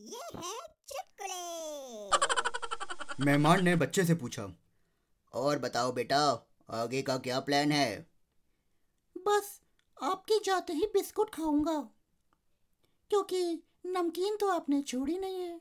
ये है चुटकुले। मेहमान ने बच्चे से पूछा और बताओ बेटा आगे का क्या प्लान है? बस आपके जाते ही बिस्कुट खाऊँगा। क्योंकि नमकीन तो आपने छोड़ी नहीं है।